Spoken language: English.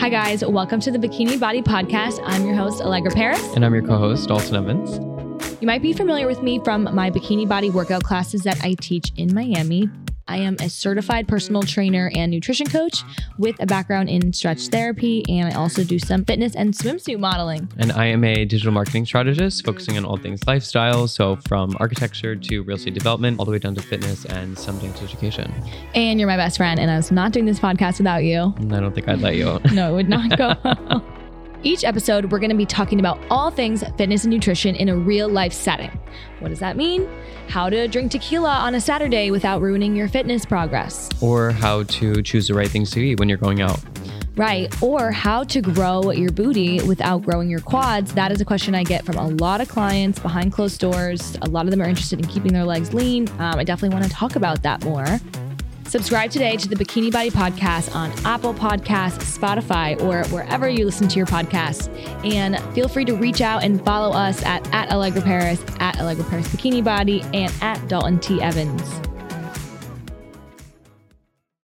Hi, guys. Welcome to the Bikini Body Podcast. I'm your host, Allegra Paris. And I'm your co host, Dalton Evans. You might be familiar with me from my bikini body workout classes that I teach in Miami. I am a certified personal trainer and nutrition coach with a background in stretch therapy, and I also do some fitness and swimsuit modeling. And I am a digital marketing strategist focusing on all things lifestyle. So, from architecture to real estate development, all the way down to fitness and some dance education. And you're my best friend, and I was not doing this podcast without you. I don't think I'd let you. no, it would not go. Each episode, we're going to be talking about all things fitness and nutrition in a real life setting. What does that mean? How to drink tequila on a Saturday without ruining your fitness progress. Or how to choose the right things to eat when you're going out. Right. Or how to grow your booty without growing your quads. That is a question I get from a lot of clients behind closed doors. A lot of them are interested in keeping their legs lean. Um, I definitely want to talk about that more. Subscribe today to the Bikini Body Podcast on Apple Podcasts, Spotify, or wherever you listen to your podcasts. And feel free to reach out and follow us at, at Allegra Paris, at Allegra Paris Bikini Body, and at Dalton T. Evans.